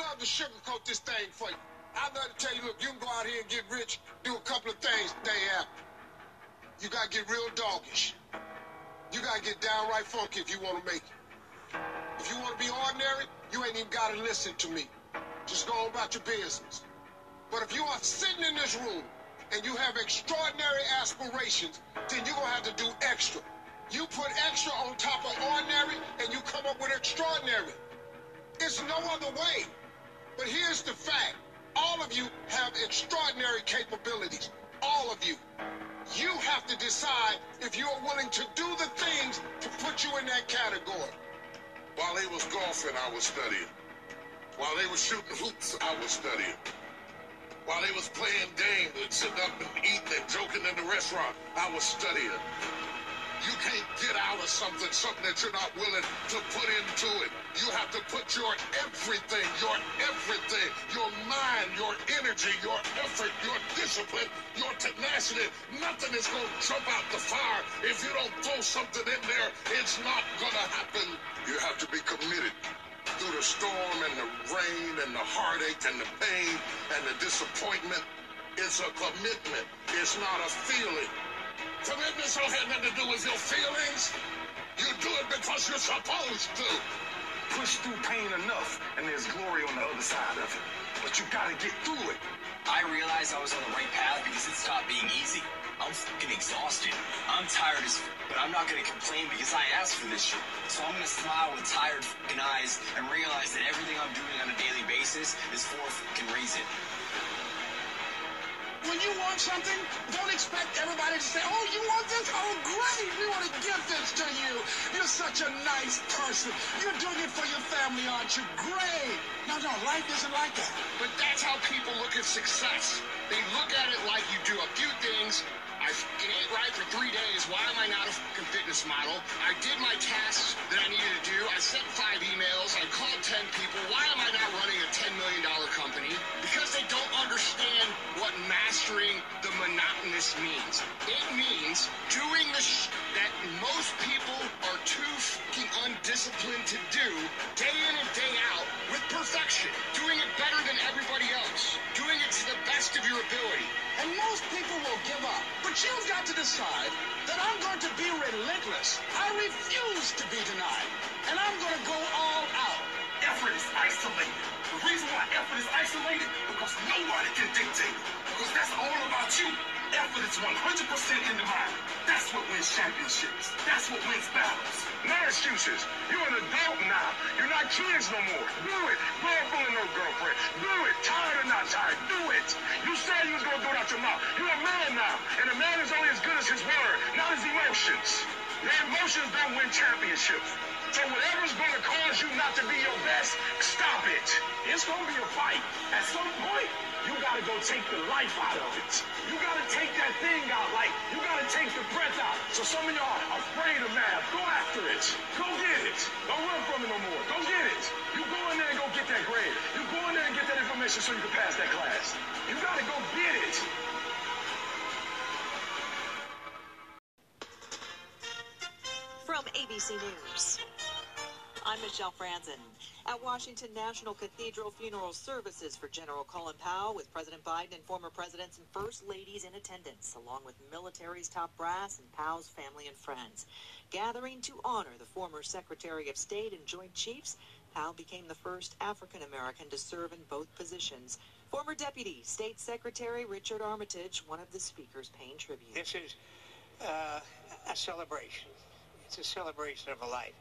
love to sugarcoat this thing for you. I love to tell you, look, you can go out here and get rich, do a couple of things day after. You gotta get real doggish. You gotta get downright funky if you wanna make it. If you wanna be ordinary, you ain't even gotta listen to me. Just go on about your business. But if you are sitting in this room and you have extraordinary aspirations, then you're gonna have to do extra. You put extra on top of ordinary and you come up with extraordinary. It's no other way. But here's the fact. All of you have extraordinary capabilities. All of you. You have to decide if you are willing to do the things to put you in that category. While they was golfing, I was studying. While they was shooting hoops, I was studying. While they was playing games and sitting up and eating and joking in the restaurant, I was studying. You can't get out of something, something that you're not willing to put into it. You have to put your everything, your everything, your mind, your energy, your effort, your discipline, your tenacity. Nothing is going to jump out the fire. If you don't throw something in there, it's not going to happen. You have to be committed through the storm and the rain and the heartache and the pain and the disappointment. It's a commitment. It's not a feeling. Commitments don't have nothing to do with your feelings. You do it because you're supposed to. Push through pain enough, and there's glory on the other side of it. But you gotta get through it. I realized I was on the right path because it stopped being easy. I'm fucking exhausted. I'm tired as f- but I'm not gonna complain because I asked for this shit. So I'm gonna smile with tired fucking eyes and realize that everything I'm doing on a daily basis is for a fucking reason. When you want something, don't expect everybody to say, oh, you want this? Oh, great. We want to give this to you. You're such a nice person. You're doing it for your family, aren't you? Great. No, no, life isn't like that. But that's how people look at success. They look at it like you do a few things. I ate right for three days. Why am I not a fucking fitness model? I did my tasks that I needed to do. I sent five emails. I called 10 people. Why am I not running a $10 million company? Because they don't understand what mastering the monotonous means. It means doing the sh- that most people are too fucking undisciplined to do day in and day out with perfection. Doing it better than everybody else. Doing it to the best of your ability. And most people will give up. But you've got to decide that I'm going to be relentless. I refuse to be denied. And I'm going to go all out. Effort is isolated. The reason why effort is isolated because nobody can dictate it. Because that's all about you. Effort is 100% in the mind. That's what wins championships. That's what wins battles. No excuses. You're an adult now. You're not kids no more. Do it. Girlfriend or no girlfriend. Do it. Tired or not tired. Do it. You said you was gonna do it out your mouth. You're a man now. And a man is only as good as his word, not his emotions. Your emotions don't win championships. So whatever's gonna cause you not to be your best, stop it. It's gonna be a fight. At some point, you gotta go take the life out of it. You gotta take that thing out, like you gotta take the breath out. So some of y'all are afraid of math. Go after it. Go get it. Don't run from it no more. Go get it. You go in there and go get that grade. You go in there and get that information so you can pass that class. You gotta go get it. From ABC News, I'm Michelle Franzen. At Washington National Cathedral, funeral services for General Colin Powell with President Biden and former presidents and first ladies in attendance, along with military's top brass and Powell's family and friends. Gathering to honor the former Secretary of State and Joint Chiefs, Powell became the first African American to serve in both positions. Former Deputy State Secretary Richard Armitage, one of the speakers paying tribute. This is uh, a celebration. It's a celebration of a life.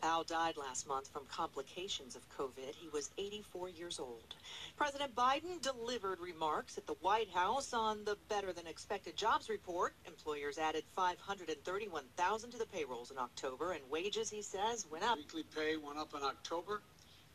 Powell died last month from complications of COVID. He was 84 years old. President Biden delivered remarks at the White House on the better than expected jobs report. Employers added 531,000 to the payrolls in October, and wages, he says, went up. Weekly pay went up in October,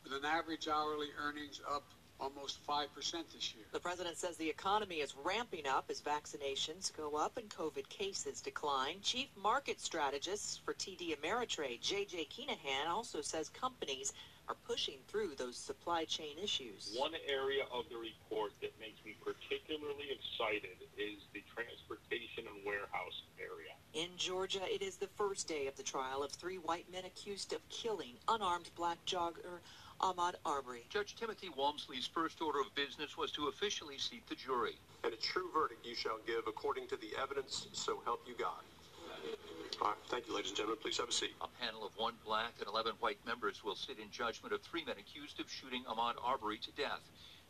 with an average hourly earnings up almost 5% this year. The president says the economy is ramping up as vaccinations go up and COVID cases decline. Chief market strategist for TD Ameritrade, JJ Kinahan, also says companies are pushing through those supply chain issues. One area of the report that makes me particularly excited is the transportation and warehouse area. In Georgia, it is the first day of the trial of three white men accused of killing unarmed black jogger Ahmaud Arbery. Judge Timothy Walmsley's first order of business was to officially seat the jury. And a true verdict you shall give according to the evidence, so help you God. All right, thank you, ladies and gentlemen. Please have a seat. A panel of one black and 11 white members will sit in judgment of three men accused of shooting Ahmaud Arbery to death.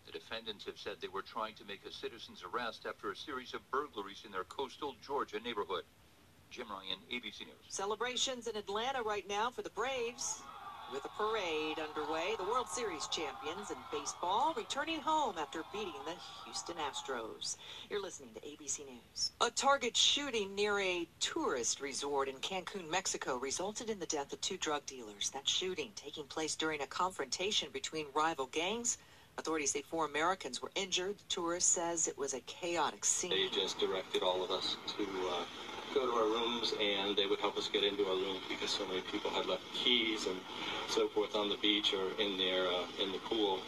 The defendants have said they were trying to make a citizen's arrest after a series of burglaries in their coastal Georgia neighborhood. Jim Ryan, ABC News. Celebrations in Atlanta right now for the Braves. With a parade underway, the World Series champions in baseball returning home after beating the Houston Astros. You're listening to ABC News. A target shooting near a tourist resort in Cancun, Mexico resulted in the death of two drug dealers. That shooting taking place during a confrontation between rival gangs. Authorities say four Americans were injured. The tourist says it was a chaotic scene. They just directed all of us to uh, go to our rooms and they would help us get into our room because so many people had left keys and so forth on the beach or in their uh, in the pool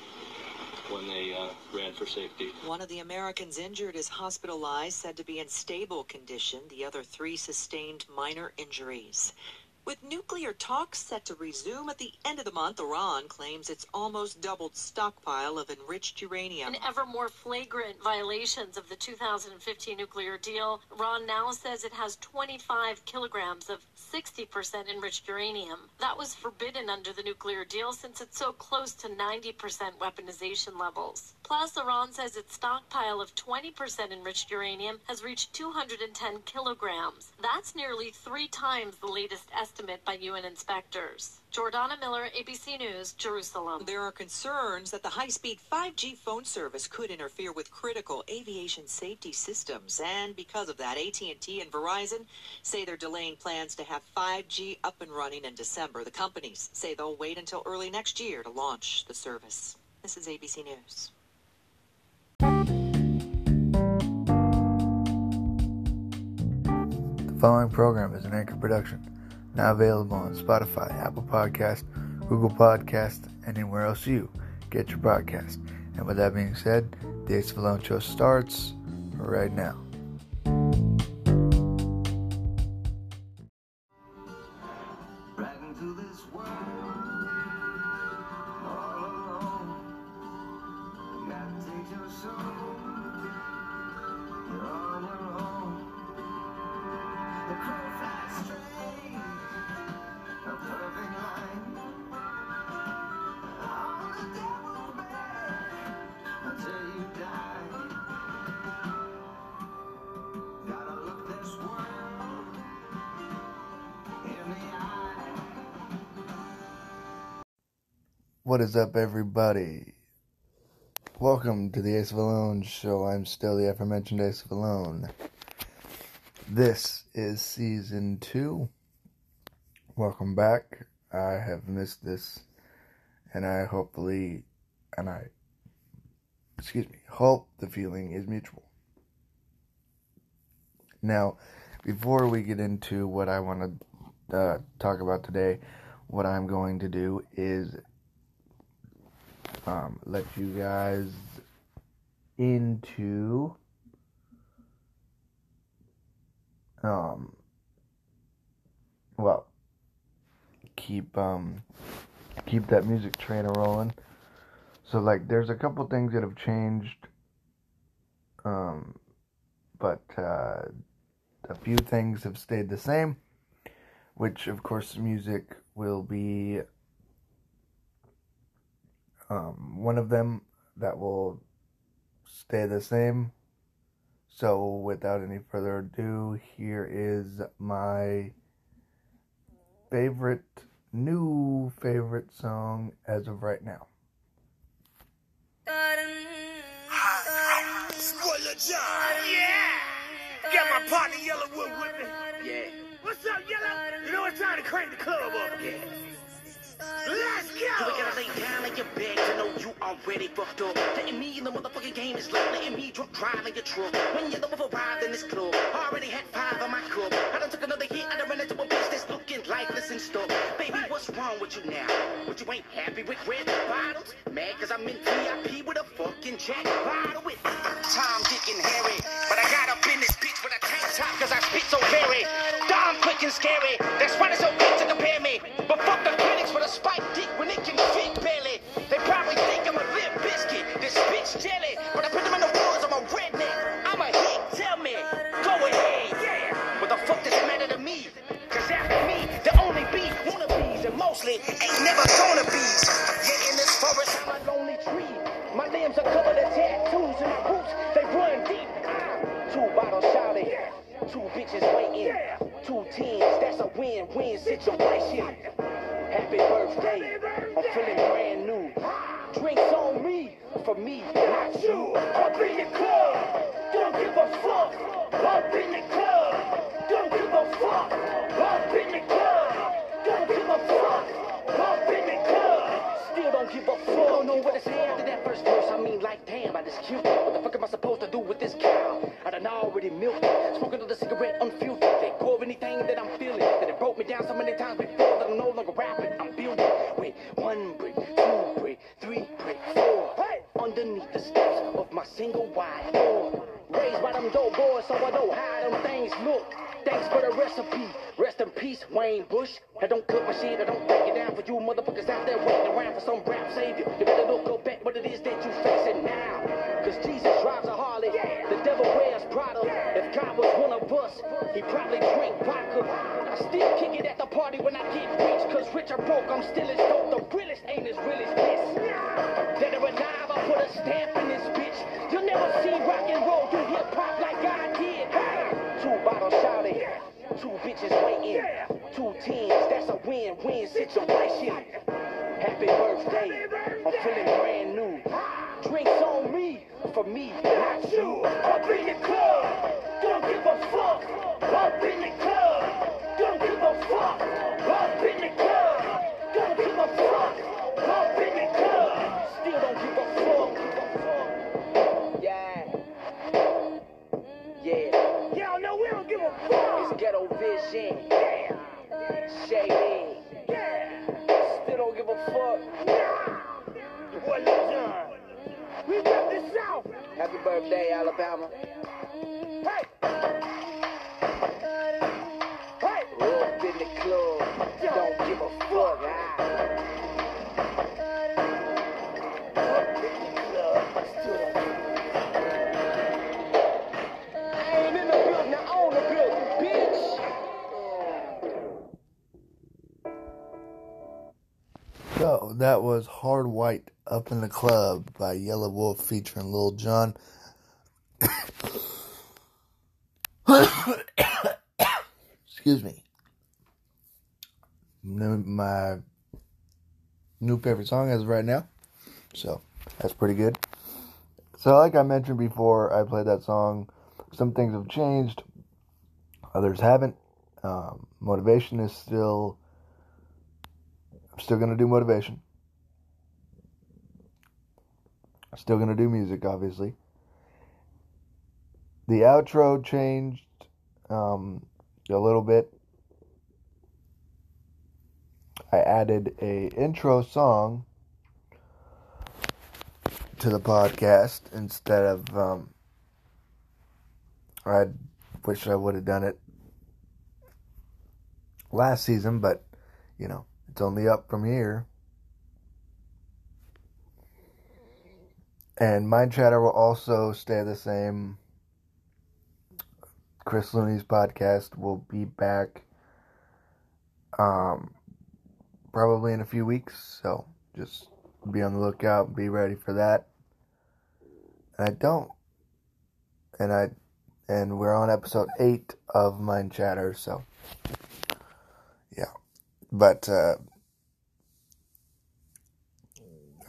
when they uh, ran for safety. One of the Americans injured is hospitalized, said to be in stable condition. The other three sustained minor injuries. With nuclear talks set to resume at the end of the month, Iran claims it's almost doubled stockpile of enriched uranium. In ever more flagrant violations of the 2015 nuclear deal, Iran now says it has 25 kilograms of 60% enriched uranium. That was forbidden under the nuclear deal since it's so close to 90% weaponization levels. Plus, Iran says its stockpile of 20% enriched uranium has reached 210 kilograms. That's nearly three times the latest estimate by UN inspectors. Jordana Miller, ABC News, Jerusalem. There are concerns that the high-speed 5G phone service could interfere with critical aviation safety systems, and because of that, AT&T and Verizon say they're delaying plans to have 5G up and running in December. The companies say they'll wait until early next year to launch the service. This is ABC News. The following program is an Anchor production, now available on Spotify, Apple Podcast, Google Podcast, anywhere else you get your podcast. And with that being said, Ace of show starts right now. What is up, everybody? Welcome to the Ace Valone show. I'm still the aforementioned Ace Valone. This is season two. Welcome back. I have missed this, and I hopefully, and I, excuse me, hope the feeling is mutual. Now, before we get into what I want to uh, talk about today, what I'm going to do is um, let you guys into um well keep um keep that music train rolling. So like there's a couple things that have changed um but uh a few things have stayed the same which of course music will be um, one of them that will stay the same. So, without any further ado, here is my favorite, new favorite song as of right now. Got my partner with me. Yeah. What's up, Yellow? You know it's time to crank the club up. Let's go! We gotta lay down on your bed to know you already fucked up. Letting me in the motherfucking game is like letting me drunk drive in your truck. When you're the one arrived in this club, already had five on my cup. I done took another hit, I done ran into a bitch that's looking lifeless and stuff. Baby, what's wrong with you now? What you ain't happy with red bottles? Mad cause I'm in VIP with a fucking jack bottle with Underneath the steps of my single wide door. Raised by them dope boys, so I know how them things look. Thanks for the recipe. Rest in peace, Wayne Bush. I don't cook my shit, I don't break it down for you motherfuckers out there waiting around for some rap savior. You better look up at what it is that you facing now. Cause Jesus drives a Harley, the devil wears Prada. If God was one of us, he probably drink vodka. I still kick it at the party when I get rich. Cause rich or broke, I'm still as dope. The realest ain't as real as this. Stamp in this bitch. You'll never see rock and roll do hip hop like I did. Two bottles shouting, two bitches waiting, two teens, that's a win-win situation. Happy birthday, I'm feeling brand new. Drinks on me, for me, not you. Up in the club, don't give a fuck. Up in the club, don't give a fuck. Up in the club, don't give a fuck. Up in the club, still don't give a fuck. It's ghetto vision. Shady. Still don't give a fuck. What Lil Jon? We got. Happy birthday, Alabama. Hey. That was Hard White Up in the Club by Yelawolf featuring Lil Jon. Excuse me. My new favorite song as of right now. So that's pretty good. So like I mentioned before, I played that song. Some things have changed, others haven't. Um, motivation is still. I'm still gonna do motivation. Still gonna do music, obviously. The outro changed um, a little bit. I added a intro song to the podcast instead of um, I wish I would have done it last season, but you know, it's only up from here. And Mind Chatter will also stay the same. Chris Looney's podcast will be back um, probably in a few weeks, so just be on the lookout, be ready for that. And I don't. And I and we're on episode 8 of Mind Chatter, so yeah. But uh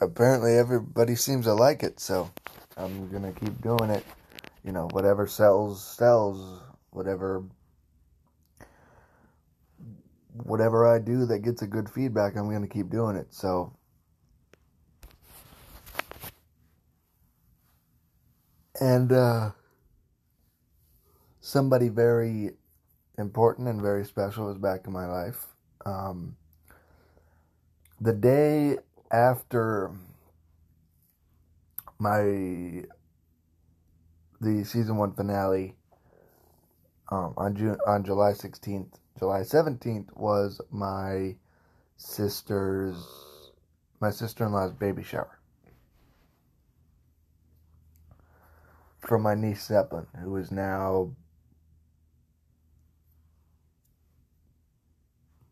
apparently everybody seems to like it, so I'm gonna keep doing it. You know, whatever sells sells. Whatever whatever I do that gets a good feedback, I'm gonna keep doing it. So and uh somebody very important and very special is back in my life. Um, the day after my the season one finale um, on June on July sixteenth, July seventeenth was my sister's my sister in law's baby shower for my niece Zeppelin, who is now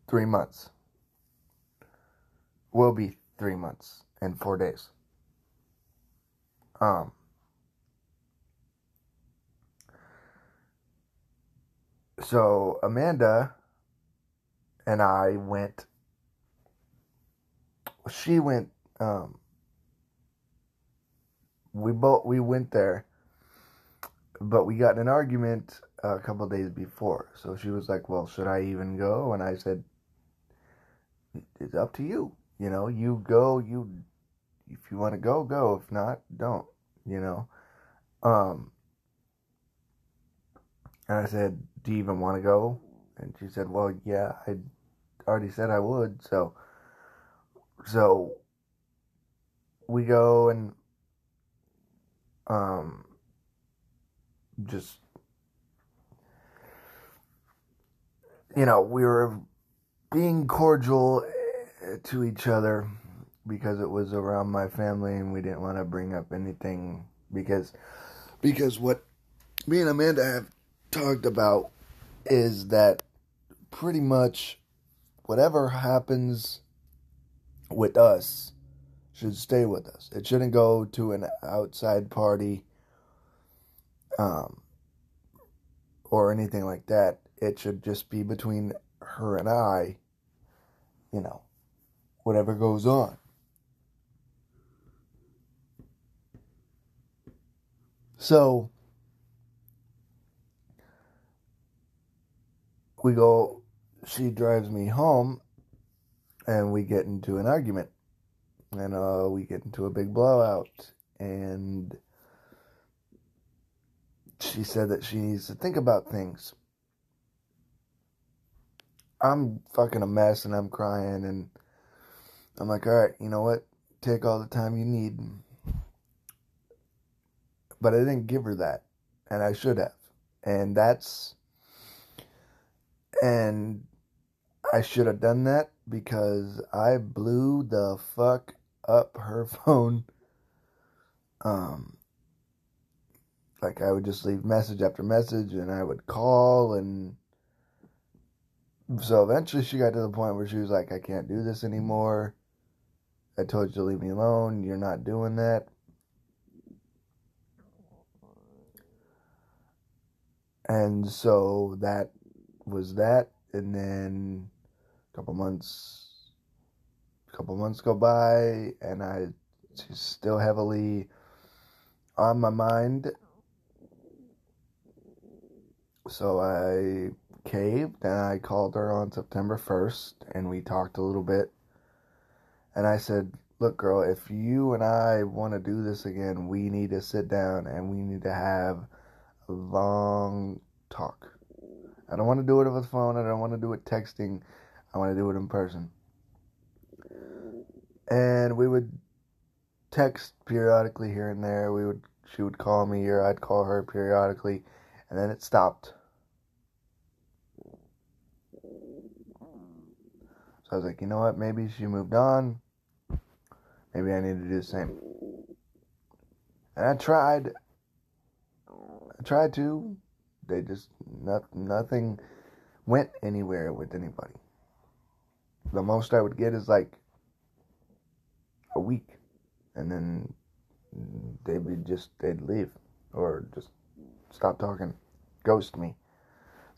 three months. will be three months and four days. Um, so Amanda and I went. She went. Um, we both we went there, but we got in an argument a couple days before. So she was like, "Well, should I even go?" And I said, "It's up to you. You know, you go. You if you want to go, go. If not, don't. You know." Um, and I said, "Do you even want to go?" And she said, "Well, yeah, I already said I would." So, so we go and um just you know, we were being cordial to each other because it was around my family and we didn't want to bring up anything because because what me and Amanda have talked about is that pretty much whatever happens with us should stay with us. It shouldn't go to an outside party um, or anything like that. It should just be between her and I, you know, whatever goes on. So, we go, she drives me home, and we get into an argument. And uh, we get into a big blowout. And she said that she needs to think about things. I'm fucking a mess and I'm crying and I'm like, all right, you know what? Take all the time you need. But I didn't give her that. And I should have. And that's. And I should have done that because I blew the fuck up her phone. Um, like I would just leave message after message and I would call and so eventually she got to the point where she was like, I can't do this anymore. I told you to leave me alone. You're not doing that. And so that was that. And then a couple months, a couple months go by, and I she's still heavily on my mind. So I caved and I called her on September 1st and we talked a little bit. And I said, Look, girl, if you and I want to do this again, we need to sit down and we need to have a long talk. I don't want to do it over the phone. I don't want to do it texting. I want to do it in person. And we would text periodically here and there. We would she would call me or I'd call her periodically and then it stopped. So I was like, you know what? Maybe she moved on. Maybe I need to do the same. And I tried. I tried to. They just not, nothing went anywhere with anybody. The most I would get is like a week, and then they would be just they'd leave or just stop talking, ghost me.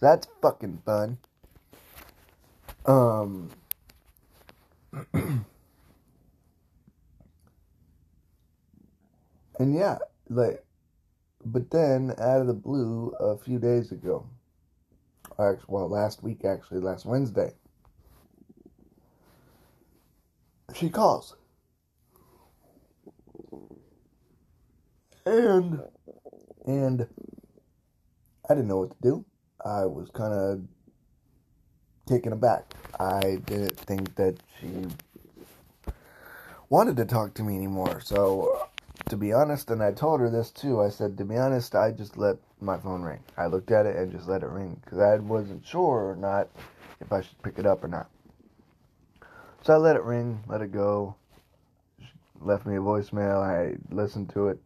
That's fucking fun. Um. and yeah, like, but then out of the blue, a few days ago, actually, well, last week actually, last Wednesday, she calls. And, and I didn't know what to do. I was kind of taken aback. I didn't think that she wanted to talk to me anymore. So, to be honest, and I told her this too, I said, to be honest, I just let my phone ring. I looked at it and just let it ring because I wasn't sure or not if I should pick it up or not. So I let it ring, let it go. She left me a voicemail. I listened to it.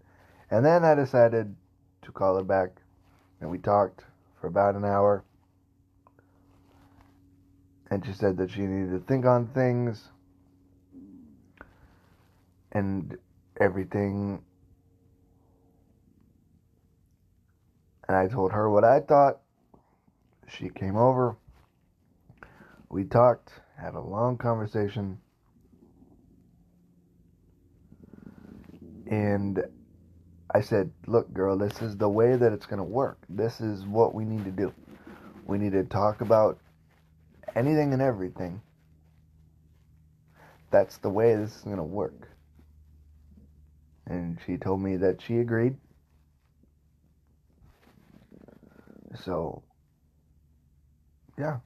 And then I decided to call her back. And we talked for about an hour. And she said that she needed to think on things. and everything. And I told her what I thought. She came over. We talked, had a long conversation. And I said, Look, girl, this is the way that it's going to work. This is what we need to do. We need to talk about anything and everything. That's the way this is going to work. And she told me that she agreed. So, yeah.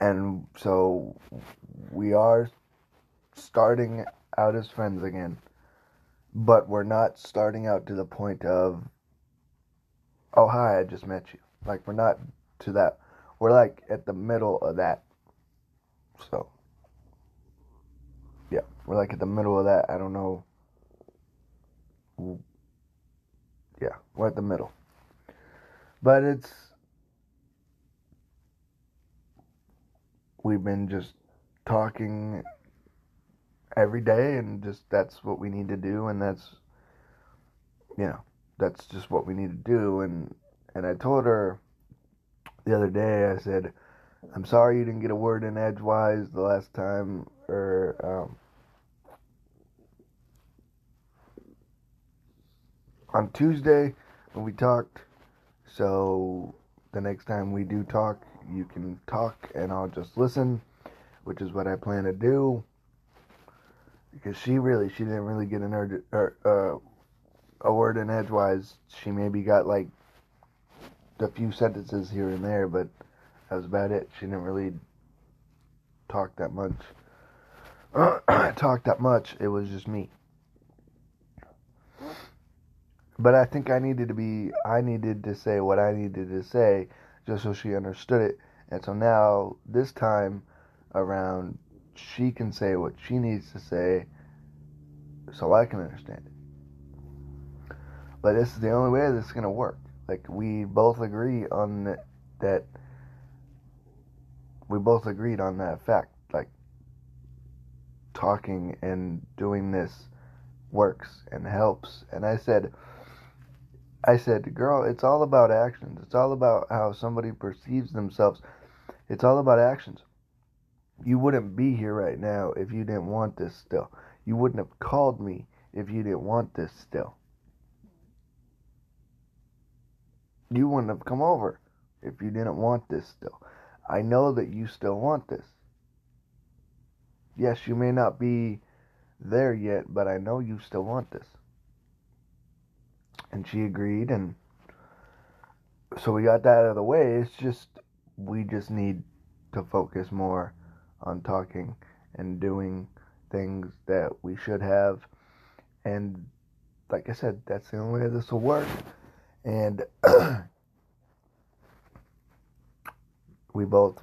And so we are starting out as friends again. But we're not starting out to the point of, oh, hi, I just met you. Like, we're not to that. We're like at the middle of that. So, yeah, we're like at the middle of that. I don't know. Yeah, we're at the middle. But it's. We've been just talking every day, and just that's what we need to do, and that's. You know, that's just what we need to do, and and I told her the other day, I said, I'm sorry you didn't get a word in edgewise the last time, or, um, on Tuesday when we talked. So the next time we do talk, you can talk and I'll just listen, which is what I plan to do. Because she really, she didn't really get an urge, or, uh, a word in edgewise. She maybe got like a few sentences here and there, but that was about it. She didn't really talk that much. talk that much. It was just me. But I think I needed to be, I needed to say what I needed to say just so she understood it. And so now, this time around, she can say what she needs to say so I can understand it. But this is the only way this is going to work. Like, we both agree on that, that we both agreed on that fact. Talking and doing this works and helps. And I said, I said, girl, it's all about actions. It's all about how somebody perceives themselves. It's all about actions. You wouldn't be here right now if you didn't want this still. You wouldn't have called me if you didn't want this still. You wouldn't have come over if you didn't want this still. I know that you still want this. Yes, you may not be there yet, but I know you still want this. And she agreed, and so we got that out of the way. It's just, we just need to focus more on talking and doing things that we should have. And like I said, that's the only way this will work. And we both,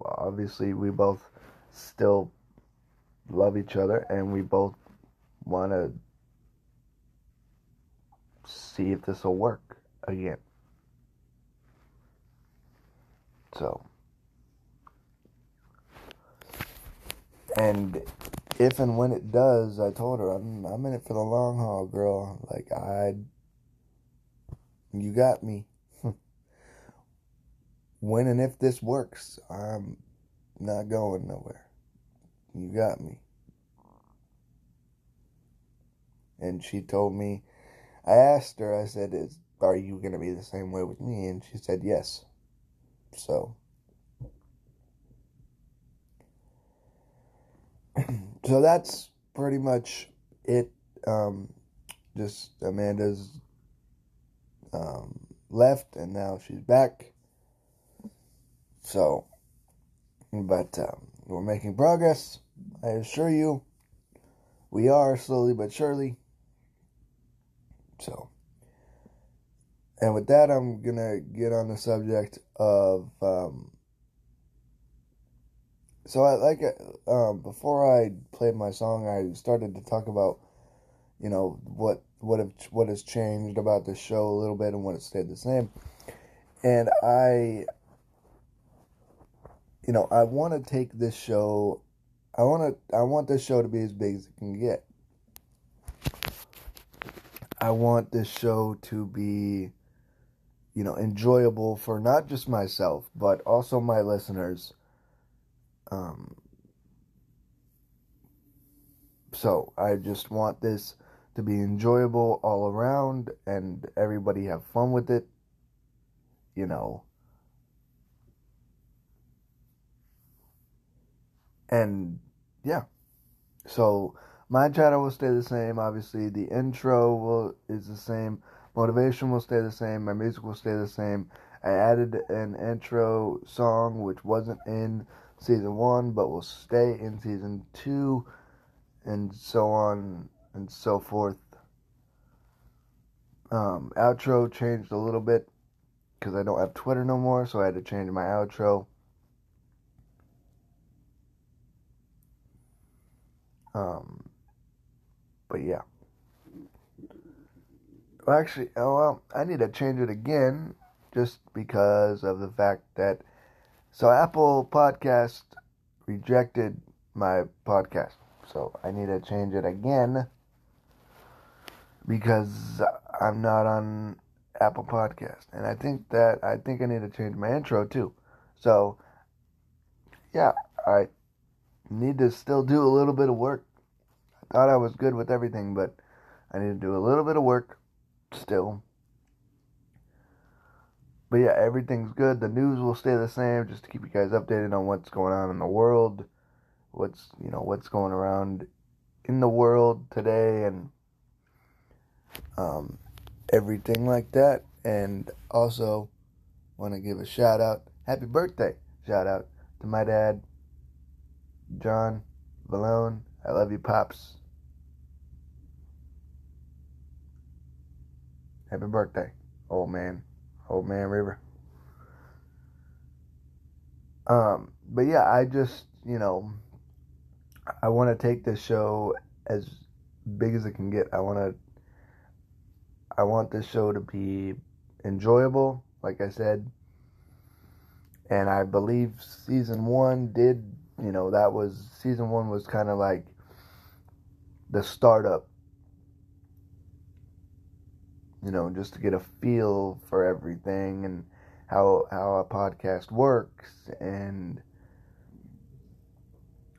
obviously, we both still love each other and we both want to see if this will work again. So, and if and when it does, I told her I'm I'm in it for the long haul, girl. Like I, you got me. when and if this works, I'm not going nowhere. You got me. And she told me, I asked her, I said, Is, Are you going to be the same way with me? And she said, Yes. So. so that's pretty much it. Um, just Amanda's um, left, and now she's back. So, but um, we're making progress. I assure you, we are slowly but surely. So, and with that, I'm gonna get on the subject of. Um, so I like um, before I played my song, I started to talk about, you know, what what have what has changed about the show a little bit and what has stayed the same, and I, you know, I want to take this show. I want to I want this show to be as big as it can get. I want this show to be you know enjoyable for not just myself but also my listeners um so I just want this to be enjoyable all around and everybody have fun with it you know and yeah. So my channel will stay the same obviously. The intro will is the same. Motivation will stay the same. My music will stay the same. I added an intro song which wasn't in season one but will stay in season two and so on and so forth. Um, outro changed a little bit because i don't have twitter no more so i had to change my outro Um, but yeah. Well, actually, oh well, I need to change it again just because of the fact that so Apple Podcast rejected my podcast. So I need to change it again because I'm not on Apple Podcast. And I think that I think I need to change my intro too. So yeah, I need to still do a little bit of work. I thought I was good with everything, but I need to do a little bit of work still. But yeah, everything's good. The news will stay the same just to keep you guys updated on what's going on in the world, what's, you know, what's going around in the world today and um, everything like that. And also want to give a shout out, happy birthday shout out to my dad, John Valone. I love you, Pops. Happy birthday, old man. Old man River. Um, but yeah, I just, you know, I want to take this show as big as it can get. I want to, I want this show to be enjoyable, like I said. And I believe season one did, you know, that was, season one was kind of like the startup you know, just to get a feel for everything and how how a podcast works and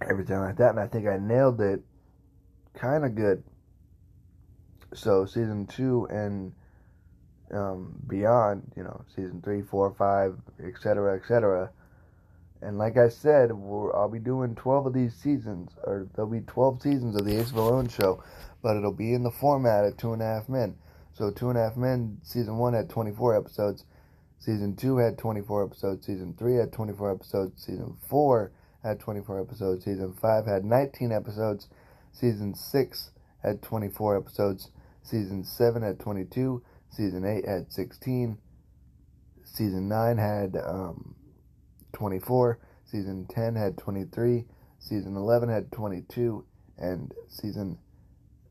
everything like that. And I think I nailed it kind of good. So season two and um, beyond, you know, season three, four, five, etc., etc. And like I said, I'll be doing 12 of these seasons, or there'll be 12 seasons of the Ace Valone show, but it'll be in the format of Two and a Half Men. So Two and a Half Men season one had 24 episodes. Season two had 24 episodes. Season three had 24 episodes. Season four had 24 episodes. Season five had 19 episodes. Season six had 24 episodes. Season seven had 22. Season eight had 16. Season nine had um, 24. Season 10 had 23. Season 11 had 22. And season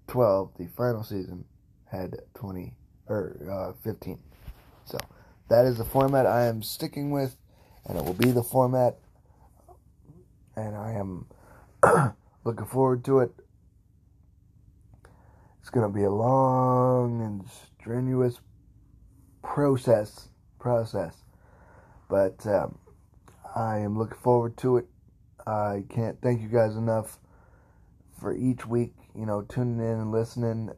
12, the final season, had 20 or uh, 15. So that is the format I am sticking with, and it will be the format. And I am looking forward to it. It's going to be a long and strenuous process, process, but um, I am looking forward to it. I can't thank you guys enough for each week, you know, tuning in and listening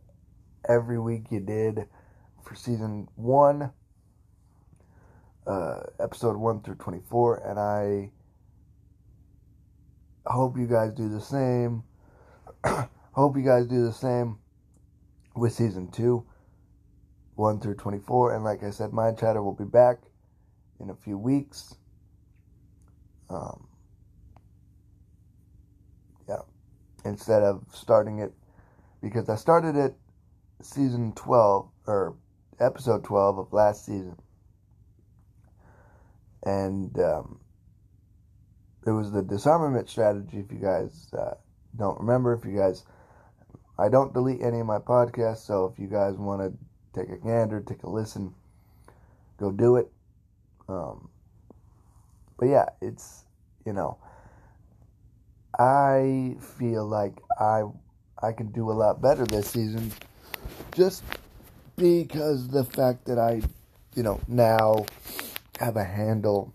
every week you did for season one, uh, episode one through 24. And I hope you guys do the same. hope you guys do the same with season two, 1 through 24. And like I said, Mind Chatter will be back in a few weeks. Um, yeah, instead of starting it because I started it season 12 or episode 12 of last season. And um, it was the disarmament strategy. If you guys uh, don't remember, if you guys, I don't delete any of my podcasts. So if you guys want to take a gander, take a listen, go do it. Um, but yeah, it's you know, I feel like I I can do a lot better this season just because the fact that I, you know, now have a handle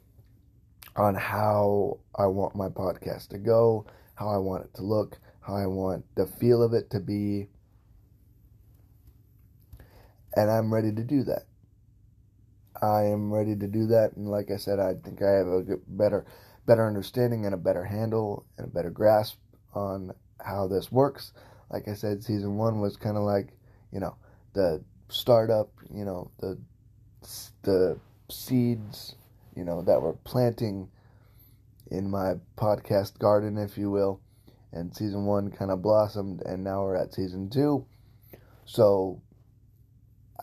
on how I want my podcast to go, how I want it to look, how I want the feel of it to be. And I'm ready to do that. I am ready to do that and like I said I think I have a better better understanding and a better handle and a better grasp on how this works. Like I said season 1 was kind of like, you know, the startup, you know, the the seeds, you know, that we're planting in my podcast garden, if you will. And season one kind of blossomed, and now we're at season two. So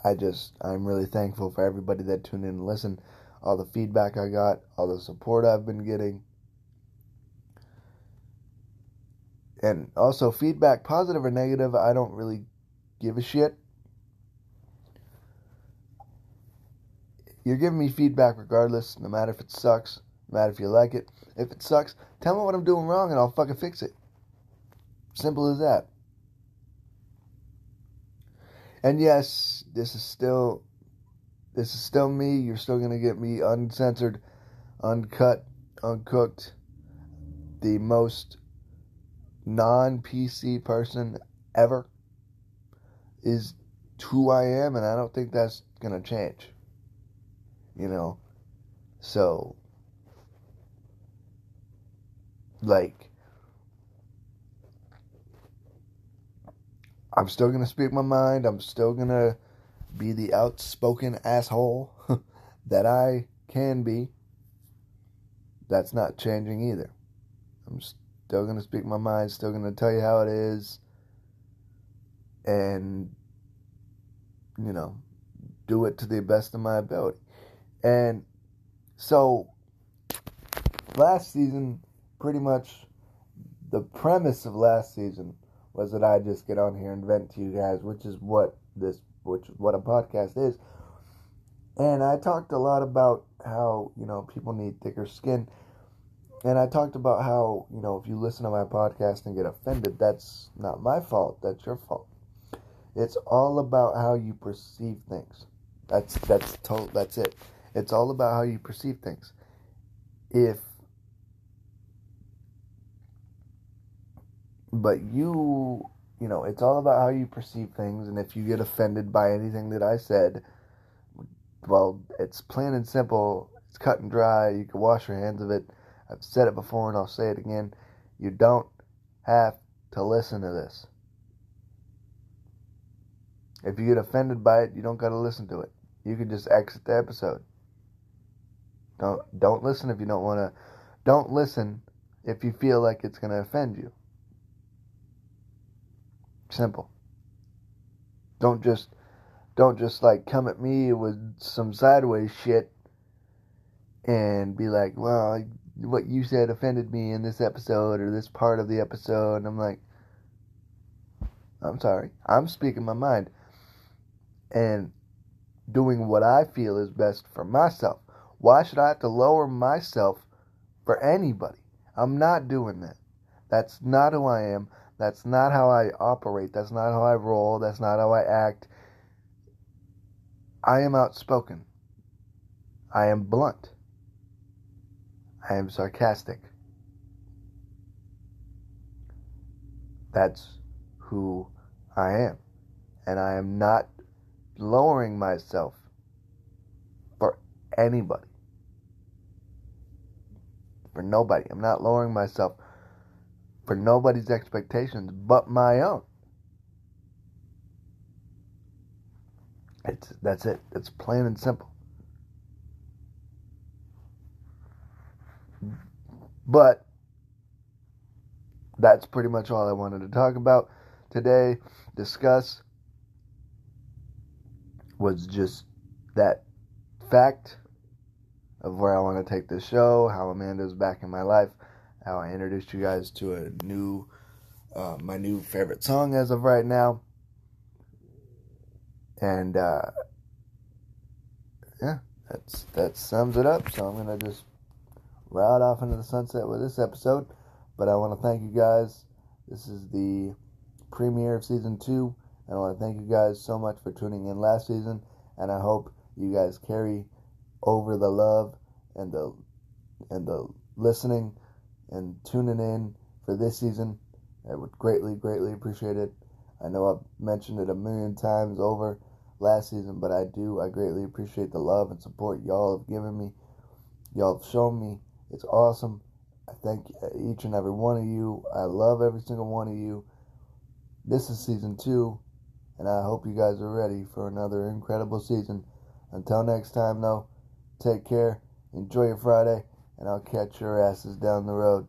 I just, I'm really thankful for everybody that tuned in and listened, all the feedback I got, all the support I've been getting. And also, feedback, positive or negative, I don't really give a shit. You're giving me feedback regardless, no matter if it sucks, no matter if you like it. If it sucks, tell me what I'm doing wrong and I'll fucking fix it. Simple as that. And yes, this is still this is still me. You're still gonna get me uncensored, uncut, uncooked, the most non PC person ever is who I am, and I don't think that's gonna change. You know, so like I'm still gonna speak my mind. I'm still gonna be the outspoken asshole that I can be. That's not changing either. I'm still gonna speak my mind. Still gonna tell you how it is, and you know, do it to the best of my ability. And so, last season, pretty much the premise of last season was that I just get on here and vent to you guys, which is what this, which is what a podcast is. And I talked a lot about how you know people need thicker skin, and I talked about how you know if you listen to my podcast and get offended, that's not my fault. That's your fault. It's all about how you perceive things. That's that's to, that's it. It's all about how you perceive things. If but you you know it's all about how you perceive things and if you get offended by anything that i said well it's plain and simple. It's cut and dry. You can wash your hands of it. I've said it before and i'll say it again. You don't have to listen to this. If you get offended by it you don't got to listen to it. You can just exit the episode. Don't don't listen if you don't want to don't listen if you feel like it's going to offend you Simple. Don't just don't just like come at me with some sideways shit and be like, well, what you said offended me in this episode or this part of the episode. And I'm like, I'm sorry. I'm speaking my mind and doing what I feel is best for myself. Why should I have to lower myself for anybody? I'm not doing that. That's not who I am. That's not how I operate. That's not how I roll. That's not how I act. I am outspoken. I am blunt. I am sarcastic. That's who I am. And I am not lowering myself for anybody. For nobody. I'm not lowering myself for nobody's expectations but my own. It's that's it. It's plain and simple. But that's pretty much all I wanted to talk about today. Discuss was just that fact of where I want to take the show, how Amanda's back in my life how I introduced you guys to a new, uh, my new favorite song as of right now. And, uh, yeah, that's, that sums it up. So I'm going to just ride off into the sunset with this episode. But I want to thank you guys. This is the premiere of season two, and I want to thank you guys so much for tuning in last season. And I hope you guys carry over the love and the and the listening and tuning in for this season. I would greatly, greatly appreciate it. I know I've mentioned it a million times over last season, but I do. I greatly appreciate the love and support y'all have given me. Y'all have shown me. It's awesome. I thank each and every one of you. I love every single one of you. This is season two, and I hope you guys are ready for another incredible season. Until next time, though, take care, enjoy your Friday, and I'll catch your asses down the road.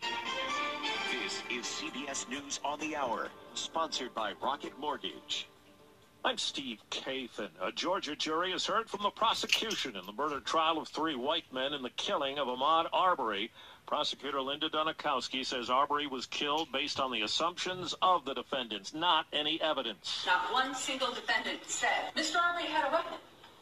This is CBS News on the Hour, sponsored by Rocket Mortgage. I'm Steve Kathan. A Georgia jury has heard from the prosecution in the murder trial of three white men in the killing of Ahmaud Arbery. Prosecutor Linda Dunikowski says Arbery was killed based on the assumptions of the defendants, not any evidence. Not one single defendant said Mr. Arbery had a weapon.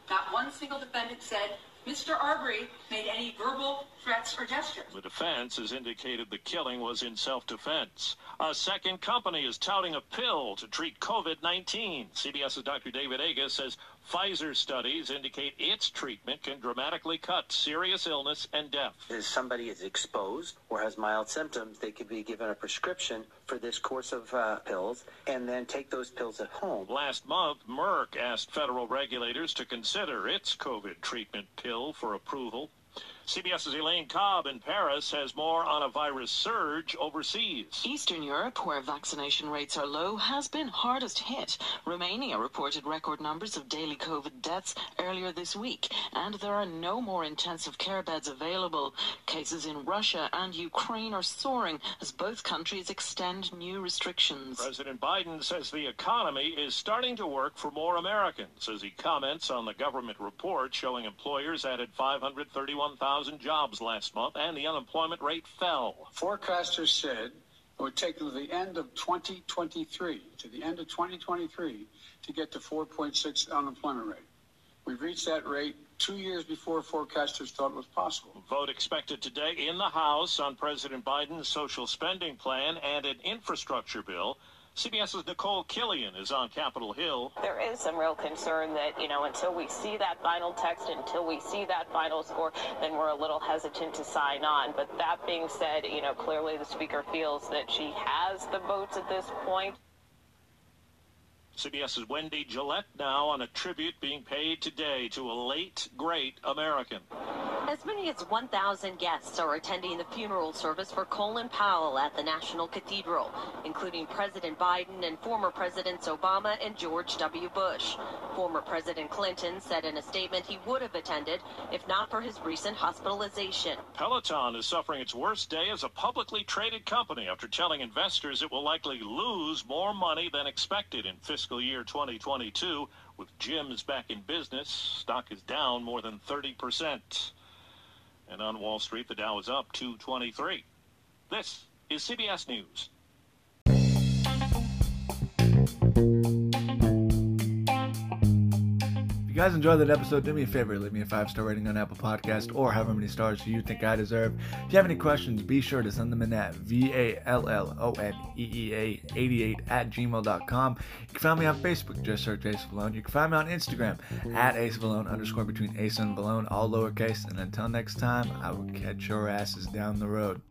Not one single defendant said Mr. Arbery made any verbal threats or gestures. The defense has indicated the killing was in self-defense. A second company is touting a pill to treat COVID-19. CBS's Dr. David Agus says Pfizer studies indicate its treatment can dramatically cut serious illness and death. If somebody is exposed or has mild symptoms, they could be given a prescription for this course of uh, pills and then take those pills at home. Last month, Merck asked federal regulators to consider its COVID treatment pill for approval. CBS's Elaine Cobb in Paris has more on a virus surge overseas. Eastern Europe, where vaccination rates are low, has been hardest hit. Romania reported record numbers of daily COVID deaths earlier this week, and there are no more intensive care beds available. Cases in Russia and Ukraine are soaring as both countries extend new restrictions. President Biden says the economy is starting to work for more Americans as he comments on the government report showing employers added 531,000 jobs last month and the unemployment rate fell. Forecasters said it would take to the end of 2023, to the end of 2023, to get to 4.6 unemployment rate. We've reached that rate two years before forecasters thought it was possible. Vote expected today in the House on President Biden's social spending plan and an infrastructure bill. CBS's Nikole Killion is on Capitol Hill. There is some real concern that, you know, until we see that final text, until we see that final score, then we're a little hesitant to sign on. But that being said, you know, clearly the Speaker feels that she has the votes at this point. CBS's Wendy Gillette now on a tribute being paid today to a late, great American. As many as 1,000 guests are attending the funeral service for Colin Powell at the National Cathedral, including President Biden and former Presidents Obama and George W. Bush. Former President Clinton said in a statement he would have attended if not for his recent hospitalization. Peloton is suffering its worst day as a publicly traded company after telling investors it will likely lose more money than expected in fiscal year 2022. With gyms back in business, stock is down more than 30%. And on Wall Street, the Dow is up 223. This is CBS News. You guys enjoyed that episode, do me a favor, leave me a five star rating on Apple Podcast or however many stars you think I deserve. If you have any questions, be sure to send them in at V A L L O N E E A 88 at gmail.com. You can find me on Facebook, just search Ace Valone. You can find me on Instagram at Ace Valone underscore between Ace and Valone, all lowercase. And until next time, I will catch your asses down the road.